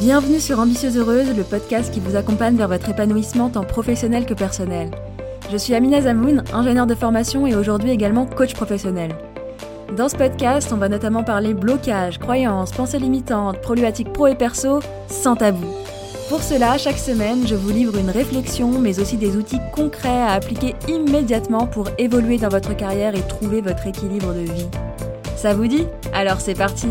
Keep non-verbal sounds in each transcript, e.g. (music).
Bienvenue sur Ambitieuse Heureuse, le podcast qui vous accompagne vers votre épanouissement tant professionnel que personnel. Je suis Amina Zamoun, ingénieure de formation et aujourd'hui également coach professionnel. Dans ce podcast, on va notamment parler blocage, croyances, pensées limitantes, problématiques pro et perso, sans tabou. Pour cela, chaque semaine, je vous livre une réflexion, mais aussi des outils concrets à appliquer immédiatement pour évoluer dans votre carrière et trouver votre équilibre de vie. Ça vous dit? Alors c'est parti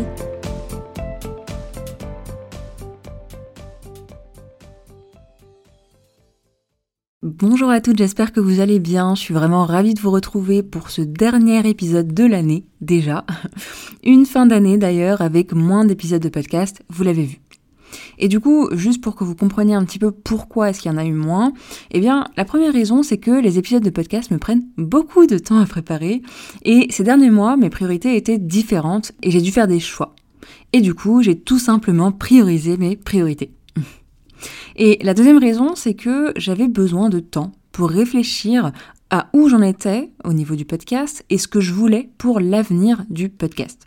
Bonjour à toutes, j'espère que vous allez bien. Je suis vraiment ravie de vous retrouver pour ce dernier épisode de l'année, déjà. (laughs) Une fin d'année d'ailleurs, avec moins d'épisodes de podcast, vous l'avez vu. Et du coup, juste pour que vous compreniez un petit peu pourquoi est-ce qu'il y en a eu moins, eh bien, la première raison, c'est que les épisodes de podcast me prennent beaucoup de temps à préparer. Et ces derniers mois, mes priorités étaient différentes et j'ai dû faire des choix. Et du coup, j'ai tout simplement priorisé mes priorités. Et la deuxième raison, c'est que j'avais besoin de temps pour réfléchir à où j'en étais au niveau du podcast et ce que je voulais pour l'avenir du podcast.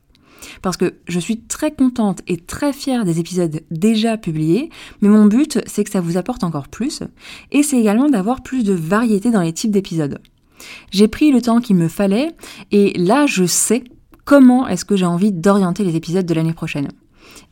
Parce que je suis très contente et très fière des épisodes déjà publiés, mais mon but, c'est que ça vous apporte encore plus, et c'est également d'avoir plus de variété dans les types d'épisodes. J'ai pris le temps qu'il me fallait, et là, je sais comment est-ce que j'ai envie d'orienter les épisodes de l'année prochaine.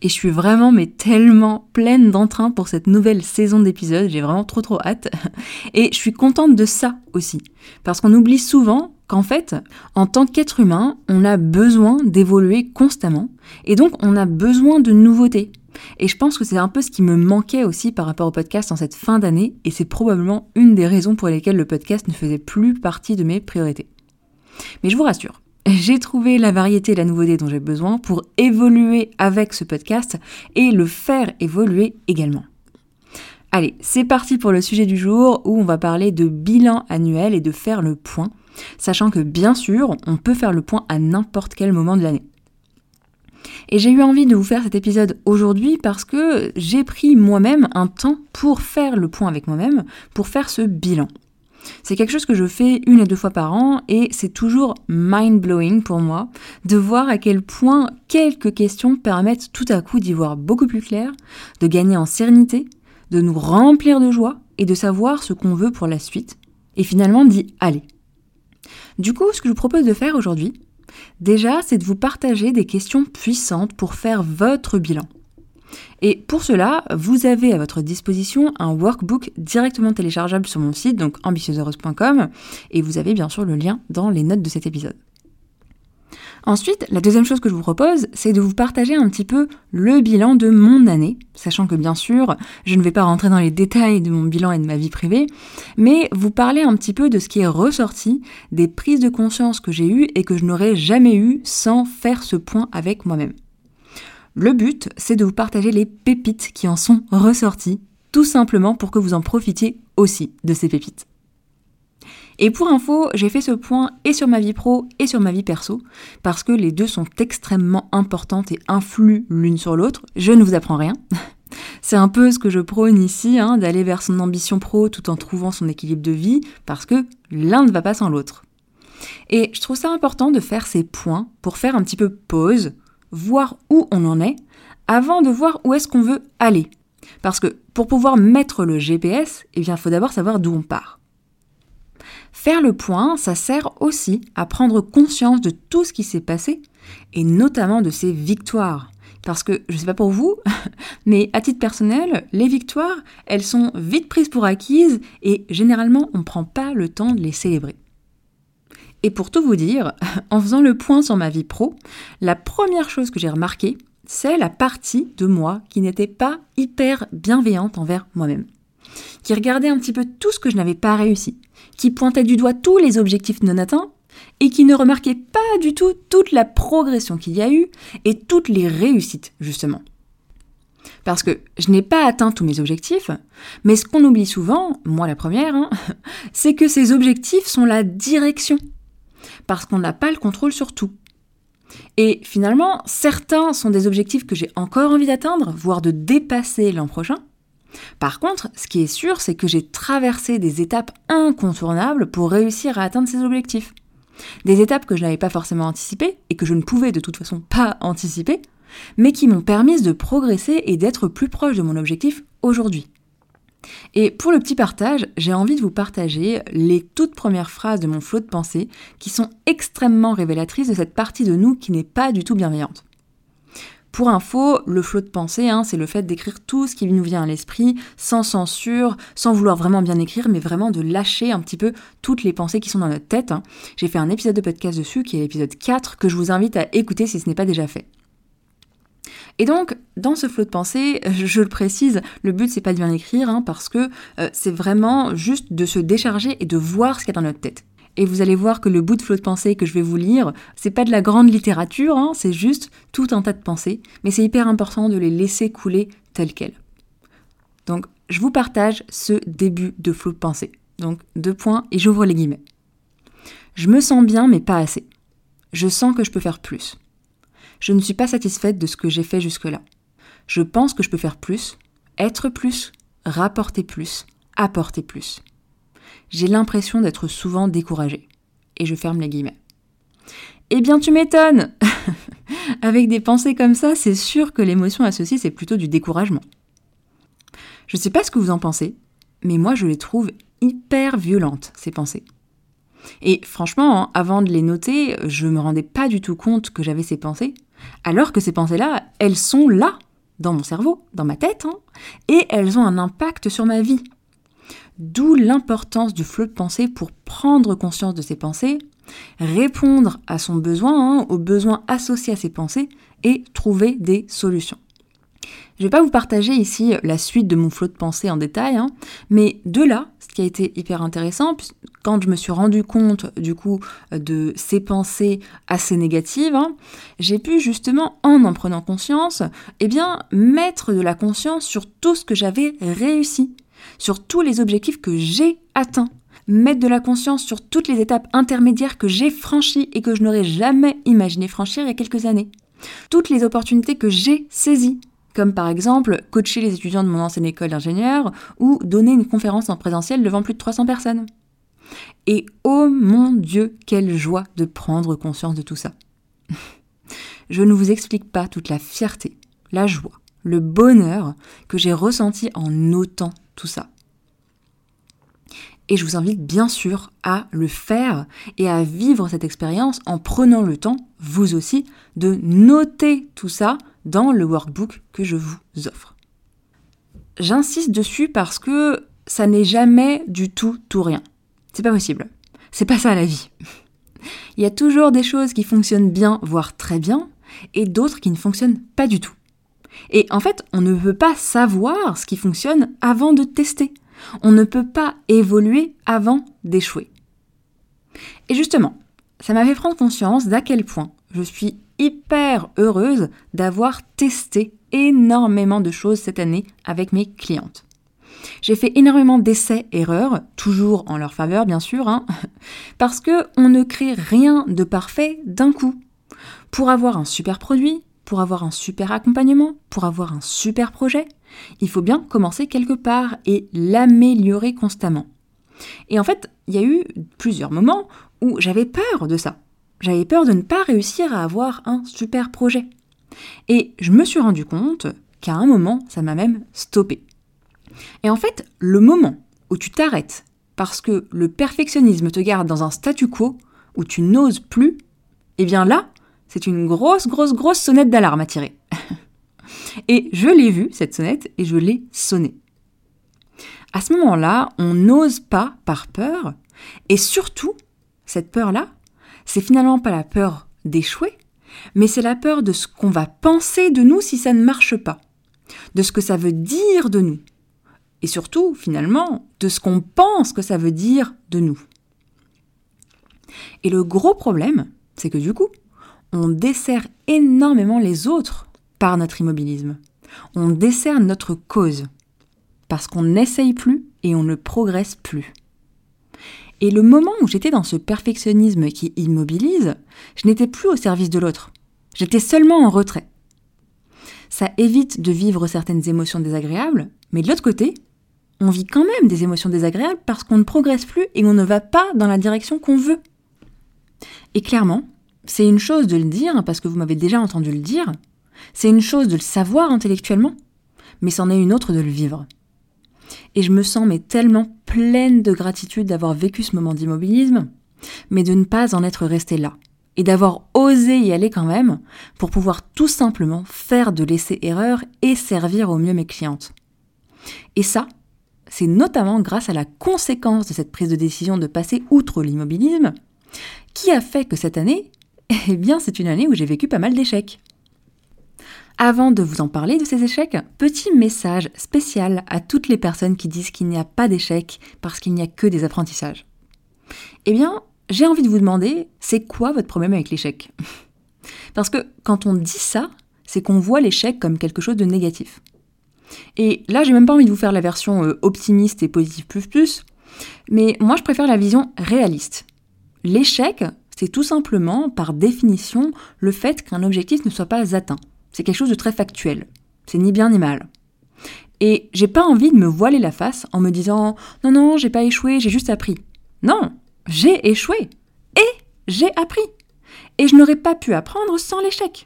Et je suis vraiment, mais tellement pleine d'entrain pour cette nouvelle saison d'épisodes. J'ai vraiment trop trop hâte. (laughs) Et je suis contente de ça aussi. Parce qu'on oublie souvent qu'en fait, en tant qu'être humain, on a besoin d'évoluer constamment. Et donc, on a besoin de nouveautés. Et je pense que c'est un peu ce qui me manquait aussi par rapport au podcast en cette fin d'année. Et c'est probablement une des raisons pour lesquelles le podcast ne faisait plus partie de mes priorités. Mais je vous rassure, j'ai trouvé la variété et la nouveauté dont j'ai besoin pour évoluer avec ce podcast et le faire évoluer également. Allez, c'est parti pour le sujet du jour où on va parler de bilan annuel et de faire le point, sachant que bien sûr, on peut faire le point à n'importe quel moment de l'année. Et j'ai eu envie de vous faire cet épisode aujourd'hui parce que j'ai pris moi-même un temps pour faire le point avec moi-même, pour faire ce bilan. C'est quelque chose que je fais une et deux fois par an et c'est toujours mind-blowing pour moi de voir à quel point quelques questions permettent tout à coup d'y voir beaucoup plus clair, de gagner en sérénité, de nous remplir de joie et de savoir ce qu'on veut pour la suite et finalement d'y aller. Du coup, ce que je vous propose de faire aujourd'hui, déjà, c'est de vous partager des questions puissantes pour faire votre bilan. Et pour cela, vous avez à votre disposition un workbook directement téléchargeable sur mon site, donc ambitieuseheureuse.com, et vous avez bien sûr le lien dans les notes de cet épisode. Ensuite, la deuxième chose que je vous propose, c'est de vous partager un petit peu le bilan de mon année, sachant que bien sûr, je ne vais pas rentrer dans les détails de mon bilan et de ma vie privée, mais vous parler un petit peu de ce qui est ressorti, des prises de conscience que j'ai eues et que je n'aurais jamais eues sans faire ce point avec moi-même. Le but, c'est de vous partager les pépites qui en sont ressorties, tout simplement pour que vous en profitiez aussi de ces pépites. Et pour info, j'ai fait ce point et sur ma vie pro et sur ma vie perso, parce que les deux sont extrêmement importantes et influent l'une sur l'autre. Je ne vous apprends rien. (laughs) C'est un peu ce que je prône ici, hein, d'aller vers son ambition pro tout en trouvant son équilibre de vie, parce que l'un ne va pas sans l'autre. Et je trouve ça important de faire ces points pour faire un petit peu pause, voir où on en est, avant de voir où est-ce qu'on veut aller. Parce que pour pouvoir mettre le GPS, eh il faut d'abord savoir d'où on part. Faire le point, ça sert aussi à prendre conscience de tout ce qui s'est passé, et notamment de ses victoires. Parce que, je ne sais pas pour vous, (laughs) mais à titre personnel, les victoires, elles sont vite prises pour acquises, et généralement, on ne prend pas le temps de les célébrer. Et pour tout vous dire, (laughs) en faisant le point sur ma vie pro, la première chose que j'ai remarqué, c'est la partie de moi qui n'était pas hyper bienveillante envers moi-même. Qui regardait un petit peu tout ce que je n'avais pas réussi, qui pointait du doigt tous les objectifs non atteints et qui ne remarquait pas du tout toute la progression qu'il y a eu et toutes les réussites, justement. Parce que je n'ai pas atteint tous mes objectifs, mais ce qu'on oublie souvent, moi la première, hein, (laughs) c'est que ces objectifs sont la direction parce qu'on n'a pas le contrôle sur tout. Et finalement, certains sont des objectifs que j'ai encore envie d'atteindre, voire de dépasser l'an prochain. Par contre, ce qui est sûr, c'est que j'ai traversé des étapes incontournables pour réussir à atteindre ces objectifs. Des étapes que je n'avais pas forcément anticipées et que je ne pouvais de toute façon pas anticiper, mais qui m'ont permis de progresser et d'être plus proche de mon objectif aujourd'hui. Et pour le petit partage, j'ai envie de vous partager les toutes premières phrases de mon flot de pensée qui sont extrêmement révélatrices de cette partie de nous qui n'est pas du tout bienveillante. Pour info, le flot de pensée, hein, c'est le fait d'écrire tout ce qui nous vient à l'esprit, sans censure, sans vouloir vraiment bien écrire, mais vraiment de lâcher un petit peu toutes les pensées qui sont dans notre tête. Hein. J'ai fait un épisode de podcast dessus, qui est l'épisode 4, que je vous invite à écouter si ce n'est pas déjà fait. Et donc, dans ce flot de pensée, je le précise, le but c'est pas de bien écrire, hein, parce que euh, c'est vraiment juste de se décharger et de voir ce qu'il y a dans notre tête. Et vous allez voir que le bout de flot de pensée que je vais vous lire, c'est pas de la grande littérature, hein, c'est juste tout un tas de pensées, mais c'est hyper important de les laisser couler telles quelles. Donc, je vous partage ce début de flot de pensée. Donc, deux points et j'ouvre les guillemets. Je me sens bien, mais pas assez. Je sens que je peux faire plus. Je ne suis pas satisfaite de ce que j'ai fait jusque-là. Je pense que je peux faire plus, être plus, rapporter plus, apporter plus j'ai l'impression d'être souvent découragée. Et je ferme les guillemets. Eh bien, tu m'étonnes (laughs) Avec des pensées comme ça, c'est sûr que l'émotion associée, c'est plutôt du découragement. Je ne sais pas ce que vous en pensez, mais moi, je les trouve hyper violentes, ces pensées. Et franchement, hein, avant de les noter, je me rendais pas du tout compte que j'avais ces pensées, alors que ces pensées-là, elles sont là, dans mon cerveau, dans ma tête, hein, et elles ont un impact sur ma vie. D'où l'importance du flot de pensée pour prendre conscience de ses pensées, répondre à son besoin, hein, aux besoins associés à ses pensées, et trouver des solutions. Je ne vais pas vous partager ici la suite de mon flot de pensée en détail, hein, mais de là, ce qui a été hyper intéressant, quand je me suis rendu compte du coup de ces pensées assez négatives, hein, j'ai pu justement, en en prenant conscience, eh bien mettre de la conscience sur tout ce que j'avais réussi, sur tous les objectifs que j'ai atteints, mettre de la conscience sur toutes les étapes intermédiaires que j'ai franchies et que je n'aurais jamais imaginé franchir il y a quelques années, toutes les opportunités que j'ai saisies, comme par exemple coacher les étudiants de mon ancienne école d'ingénieur ou donner une conférence en présentiel devant plus de 300 personnes. Et oh mon Dieu, quelle joie de prendre conscience de tout ça. (laughs) Je ne vous explique pas toute la fierté, la joie, le bonheur que j'ai ressenti en notant tout ça. Et je vous invite bien sûr à le faire et à vivre cette expérience en prenant le temps, vous aussi, de noter tout ça dans le workbook que je vous offre. J'insiste dessus parce que ça n'est jamais du tout tout rien. C'est pas possible. C'est pas ça la vie. (laughs) Il y a toujours des choses qui fonctionnent bien, voire très bien, et d'autres qui ne fonctionnent pas du tout. Et en fait, on ne peut pas savoir ce qui fonctionne avant de tester. On ne peut pas évoluer avant d'échouer. Et justement, ça m'a fait prendre conscience d'à quel point je suis hyper heureuse d'avoir testé énormément de choses cette année avec mes clientes. J'ai fait énormément d'essais-erreurs, toujours en leur faveur bien sûr, hein, (laughs) parce que on ne crée rien de parfait d'un coup. Pour avoir un super produit, pour avoir un super accompagnement, pour avoir un super projet, il faut bien commencer quelque part et l'améliorer constamment. Et en fait, il y a eu plusieurs moments où j'avais peur de ça. J'avais peur de ne pas réussir à avoir un super projet. Et je me suis rendu compte qu'à un moment, ça m'a même stoppé. Et en fait, le moment où tu t'arrêtes parce que le perfectionnisme te garde dans un statu quo où tu n'oses plus, eh bien là, c'est une grosse, grosse, grosse sonnette d'alarme à tirer. (laughs) et je l'ai vue, cette sonnette, et je l'ai sonnée. À ce moment-là, on n'ose pas par peur, et surtout, cette peur-là, c'est finalement pas la peur d'échouer, mais c'est la peur de ce qu'on va penser de nous si ça ne marche pas, de ce que ça veut dire de nous, et surtout, finalement, de ce qu'on pense que ça veut dire de nous. Et le gros problème, c'est que du coup, on dessert énormément les autres par notre immobilisme. On dessert notre cause parce qu'on n'essaye plus et on ne progresse plus. Et le moment où j'étais dans ce perfectionnisme qui immobilise, je n'étais plus au service de l'autre. J'étais seulement en retrait. Ça évite de vivre certaines émotions désagréables, mais de l'autre côté, on vit quand même des émotions désagréables parce qu'on ne progresse plus et on ne va pas dans la direction qu'on veut. Et clairement, c'est une chose de le dire, parce que vous m'avez déjà entendu le dire, C'est une chose de le savoir intellectuellement, mais c'en est une autre de le vivre. Et je me sens tellement pleine de gratitude d'avoir vécu ce moment d'immobilisme, mais de ne pas en être restée là, et d'avoir osé y aller quand même pour pouvoir tout simplement faire de l'essai-erreur et servir au mieux mes clientes. Et ça, c'est notamment grâce à la conséquence de cette prise de décision de passer outre l'immobilisme qui a fait que cette année, (laughs) eh bien, c'est une année où j'ai vécu pas mal d'échecs. Avant de vous en parler de ces échecs, petit message spécial à toutes les personnes qui disent qu'il n'y a pas d'échecs parce qu'il n'y a que des apprentissages. Eh bien, j'ai envie de vous demander, c'est quoi votre problème avec l'échec? Parce que quand on dit ça, c'est qu'on voit l'échec comme quelque chose de négatif. Et là, j'ai même pas envie de vous faire la version euh, optimiste et positive plus plus, mais moi je préfère la vision réaliste. L'échec, c'est tout simplement, par définition, le fait qu'un objectif ne soit pas atteint. C'est quelque chose de très factuel. C'est ni bien ni mal. Et j'ai pas envie de me voiler la face en me disant non, non, j'ai pas échoué, j'ai juste appris. Non, j'ai échoué. Et j'ai appris. Et je n'aurais pas pu apprendre sans l'échec.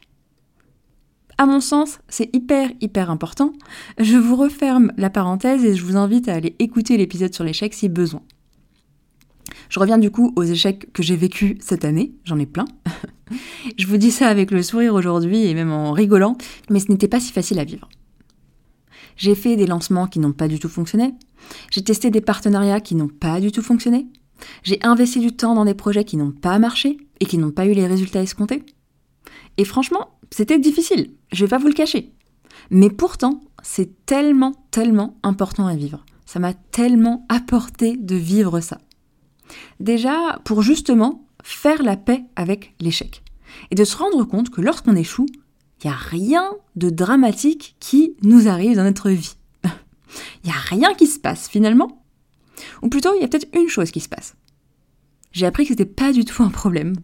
À mon sens, c'est hyper, hyper important. Je vous referme la parenthèse et je vous invite à aller écouter l'épisode sur l'échec si besoin. Je reviens du coup aux échecs que j'ai vécus cette année, j'en ai plein. (laughs) je vous dis ça avec le sourire aujourd'hui et même en rigolant, mais ce n'était pas si facile à vivre. J'ai fait des lancements qui n'ont pas du tout fonctionné, j'ai testé des partenariats qui n'ont pas du tout fonctionné, j'ai investi du temps dans des projets qui n'ont pas marché et qui n'ont pas eu les résultats escomptés. Et franchement, c'était difficile, je vais pas vous le cacher. Mais pourtant, c'est tellement, tellement important à vivre. Ça m'a tellement apporté de vivre ça. Déjà, pour justement faire la paix avec l'échec. Et de se rendre compte que lorsqu'on échoue, il n'y a rien de dramatique qui nous arrive dans notre vie. (laughs) Il n'y a rien qui se passe finalement. Ou plutôt, il y a peut-être une chose qui se passe. J'ai appris que c'était pas du tout un problème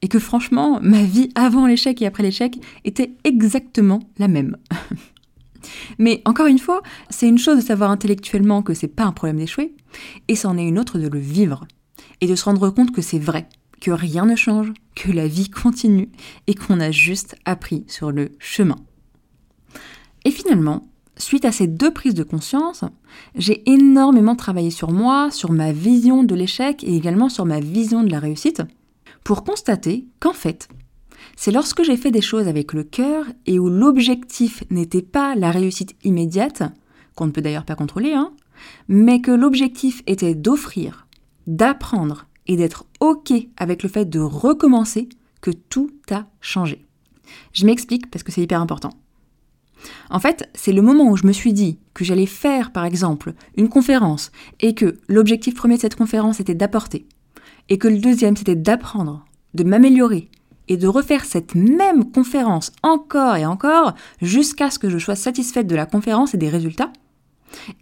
et que franchement, ma vie avant l'échec et après l'échec était exactement la même. (laughs) Mais encore une fois, c'est une chose de savoir intellectuellement que c'est pas un problème d'échouer, et c'en est une autre de le vivre et de se rendre compte que c'est vrai, que rien ne change, que la vie continue et qu'on a juste appris sur le chemin. Et finalement, suite à ces deux prises de conscience, j'ai énormément travaillé sur moi, sur ma vision de l'échec et également sur ma vision de la réussite, pour constater qu'en fait, c'est lorsque j'ai fait des choses avec le cœur et où l'objectif n'était pas la réussite immédiate, qu'on ne peut d'ailleurs pas contrôler, hein, mais que l'objectif était d'offrir d'apprendre et d'être OK avec le fait de recommencer que tout a changé. Je m'explique parce que c'est hyper important. En fait, c'est le moment où je me suis dit que j'allais faire, par exemple, une conférence et que l'objectif premier de cette conférence était d'apporter, et que le deuxième c'était d'apprendre, de m'améliorer et de refaire cette même conférence encore et encore jusqu'à ce que je sois satisfaite de la conférence et des résultats,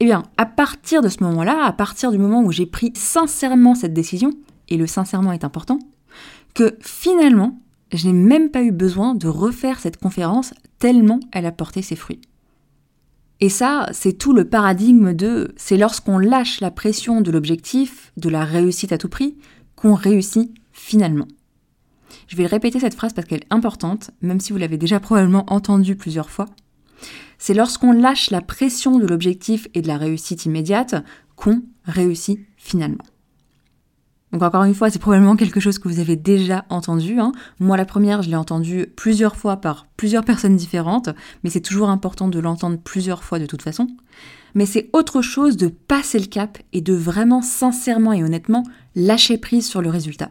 eh bien, à partir de ce moment-là, à partir du moment où j'ai pris sincèrement cette décision, et le sincèrement est important, que finalement, je n'ai même pas eu besoin de refaire cette conférence tellement elle a porté ses fruits. Et ça, c'est tout le paradigme de c'est lorsqu'on lâche la pression de l'objectif, de la réussite à tout prix, qu'on réussit finalement. Je vais répéter cette phrase parce qu'elle est importante, même si vous l'avez déjà probablement entendue plusieurs fois. C'est lorsqu'on lâche la pression de l'objectif et de la réussite immédiate qu'on réussit finalement. Donc encore une fois, c'est probablement quelque chose que vous avez déjà entendu. Hein. Moi, la première, je l'ai entendu plusieurs fois par plusieurs personnes différentes, mais c'est toujours important de l'entendre plusieurs fois de toute façon. Mais c'est autre chose de passer le cap et de vraiment sincèrement et honnêtement lâcher prise sur le résultat.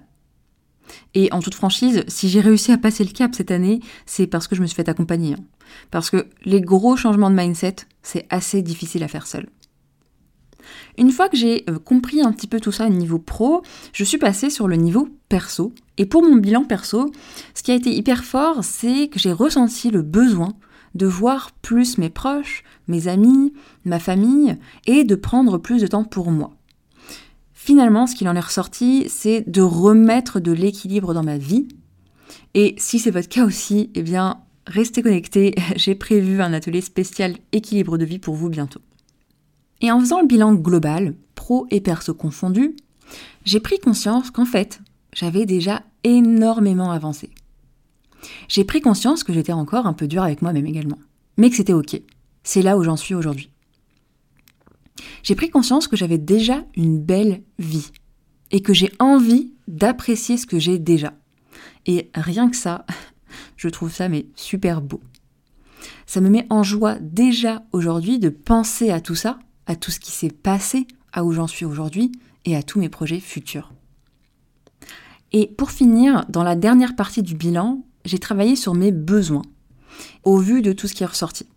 Et en toute franchise, si j'ai réussi à passer le cap cette année, c'est parce que je me suis fait accompagner. Hein. Parce que les gros changements de mindset, c'est assez difficile à faire seul. Une fois que j'ai euh, compris un petit peu tout ça au niveau pro, je suis passée sur le niveau perso. Et pour mon bilan perso, ce qui a été hyper fort, c'est que j'ai ressenti le besoin de voir plus mes proches, mes amis, ma famille, et de prendre plus de temps pour moi. Finalement, ce qu'il en est ressorti, c'est de remettre de l'équilibre dans ma vie. Et si c'est votre cas aussi, eh bien, restez connectés. (laughs) J'ai prévu un atelier spécial équilibre de vie pour vous bientôt. Et en faisant le bilan global, pro et perso confondus, j'ai pris conscience qu'en fait, j'avais déjà énormément avancé. J'ai pris conscience que j'étais encore un peu dur avec moi-même également, mais que c'était ok. C'est là où j'en suis aujourd'hui. J'ai pris conscience que j'avais déjà une belle vie et que j'ai envie d'apprécier ce que j'ai déjà. Et rien que ça, (laughs) je trouve ça mais super beau. Ça me met en joie déjà aujourd'hui de penser à tout ça, à tout ce qui s'est passé, à où j'en suis aujourd'hui et à tous mes projets futurs. Et pour finir, dans la dernière partie du bilan, j'ai travaillé sur mes besoins, au vu de tout ce qui est ressorti.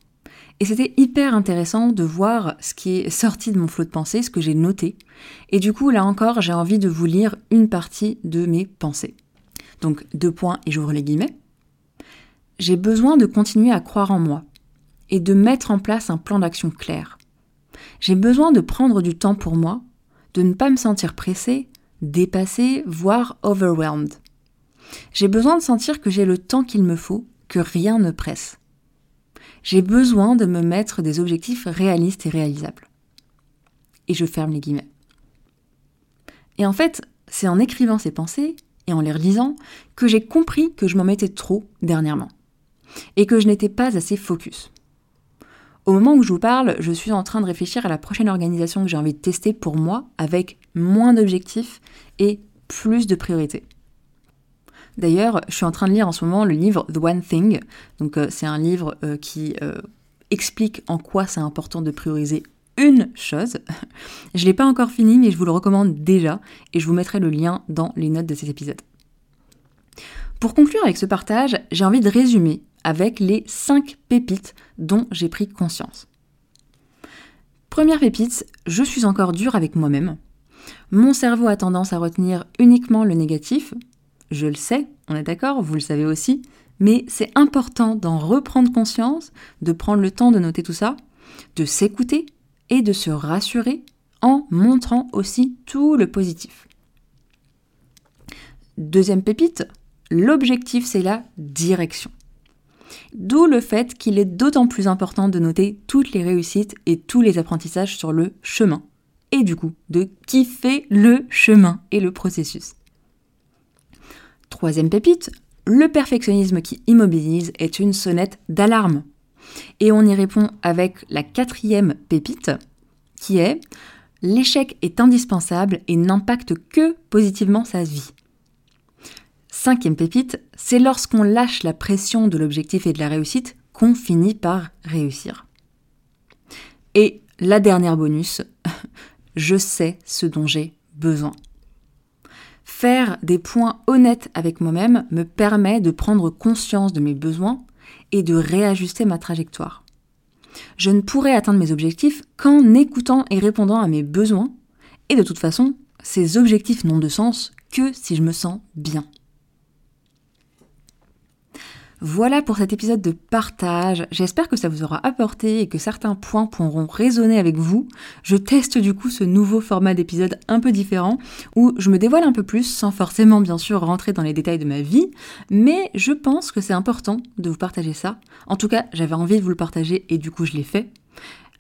Et c'était hyper intéressant de voir ce qui est sorti de mon flot de pensée, ce que j'ai noté. Et du coup, là encore, j'ai envie de vous lire une partie de mes pensées. Donc, deux points et j'ouvre les guillemets. J'ai besoin de continuer à croire en moi et de mettre en place un plan d'action clair. J'ai besoin de prendre du temps pour moi, de ne pas me sentir pressé, dépassé, voire overwhelmed. J'ai besoin de sentir que j'ai le temps qu'il me faut, que rien ne presse j'ai besoin de me mettre des objectifs réalistes et réalisables. Et je ferme les guillemets. Et en fait, c'est en écrivant ces pensées et en les relisant que j'ai compris que je m'en mettais trop dernièrement. Et que je n'étais pas assez focus. Au moment où je vous parle, je suis en train de réfléchir à la prochaine organisation que j'ai envie de tester pour moi avec moins d'objectifs et plus de priorités. D'ailleurs, je suis en train de lire en ce moment le livre The One Thing. Donc, euh, c'est un livre euh, qui euh, explique en quoi c'est important de prioriser une chose. (laughs) Je ne l'ai pas encore fini, mais je vous le recommande déjà et je vous mettrai le lien dans les notes de cet épisode. Pour conclure avec ce partage, j'ai envie de résumer avec les 5 pépites dont j'ai pris conscience. Première pépite, je suis encore dur avec moi-même. Mon cerveau a tendance à retenir uniquement le négatif, je le sais, on est d'accord, vous le savez aussi, mais c'est important d'en reprendre conscience, de prendre le temps de noter tout ça, de s'écouter et de se rassurer en montrant aussi tout le positif. Deuxième pépite, l'objectif c'est la direction. D'où le fait qu'il est d'autant plus important de noter toutes les réussites et tous les apprentissages sur le chemin. Et du coup, de kiffer le chemin et le processus. Troisième pépite, le perfectionnisme qui immobilise est une sonnette d'alarme. Et on y répond avec la quatrième pépite, qui est l'échec est indispensable et n'impacte que positivement sa vie. Cinquième pépite, c'est lorsqu'on lâche la pression de l'objectif et de la réussite qu'on finit par réussir. Et la dernière bonus, (laughs) je sais ce dont j'ai besoin. Faire des points honnêtes avec moi-même me permet de prendre conscience de mes besoins et de réajuster ma trajectoire. Je ne pourrai atteindre mes objectifs qu'en écoutant et répondant à mes besoins, et de toute façon, ces objectifs n'ont de sens que si je me sens bien. Voilà pour cet épisode de partage. J'espère que ça vous aura apporté et que certains points pourront résonner avec vous. Je teste du coup ce nouveau format d'épisode un peu différent où je me dévoile un peu plus sans forcément bien sûr rentrer dans les détails de ma vie, mais je pense que c'est important de vous partager ça. En tout cas, j'avais envie de vous le partager et du coup je l'ai fait.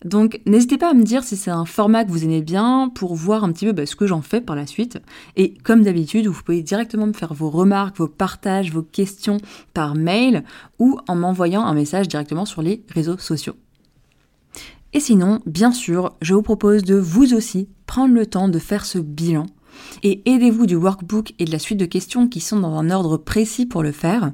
Donc n'hésitez pas à me dire si c'est un format que vous aimez bien pour voir un petit peu bah, ce que j'en fais par la suite. Et comme d'habitude, vous pouvez directement me faire vos remarques, vos partages, vos questions par mail ou en m'envoyant un message directement sur les réseaux sociaux. Et sinon, bien sûr, je vous propose de vous aussi prendre le temps de faire ce bilan et aidez-vous du workbook et de la suite de questions qui sont dans un ordre précis pour le faire.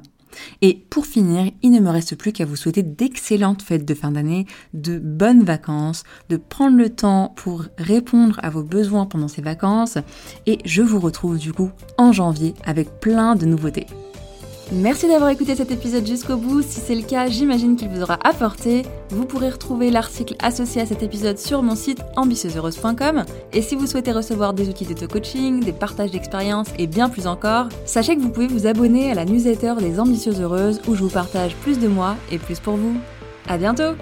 Et pour finir, il ne me reste plus qu'à vous souhaiter d'excellentes fêtes de fin d'année, de bonnes vacances, de prendre le temps pour répondre à vos besoins pendant ces vacances. Et je vous retrouve du coup en janvier avec plein de nouveautés. Merci d'avoir écouté cet épisode jusqu'au bout. Si c'est le cas, j'imagine qu'il vous aura apporté. Vous pourrez retrouver l'article associé à cet épisode sur mon site ambitieuseheureuse.com. Et si vous souhaitez recevoir des outils d'auto-coaching, des partages d'expériences et bien plus encore, sachez que vous pouvez vous abonner à la newsletter des Ambitieuses Heureuses où je vous partage plus de moi et plus pour vous. À bientôt!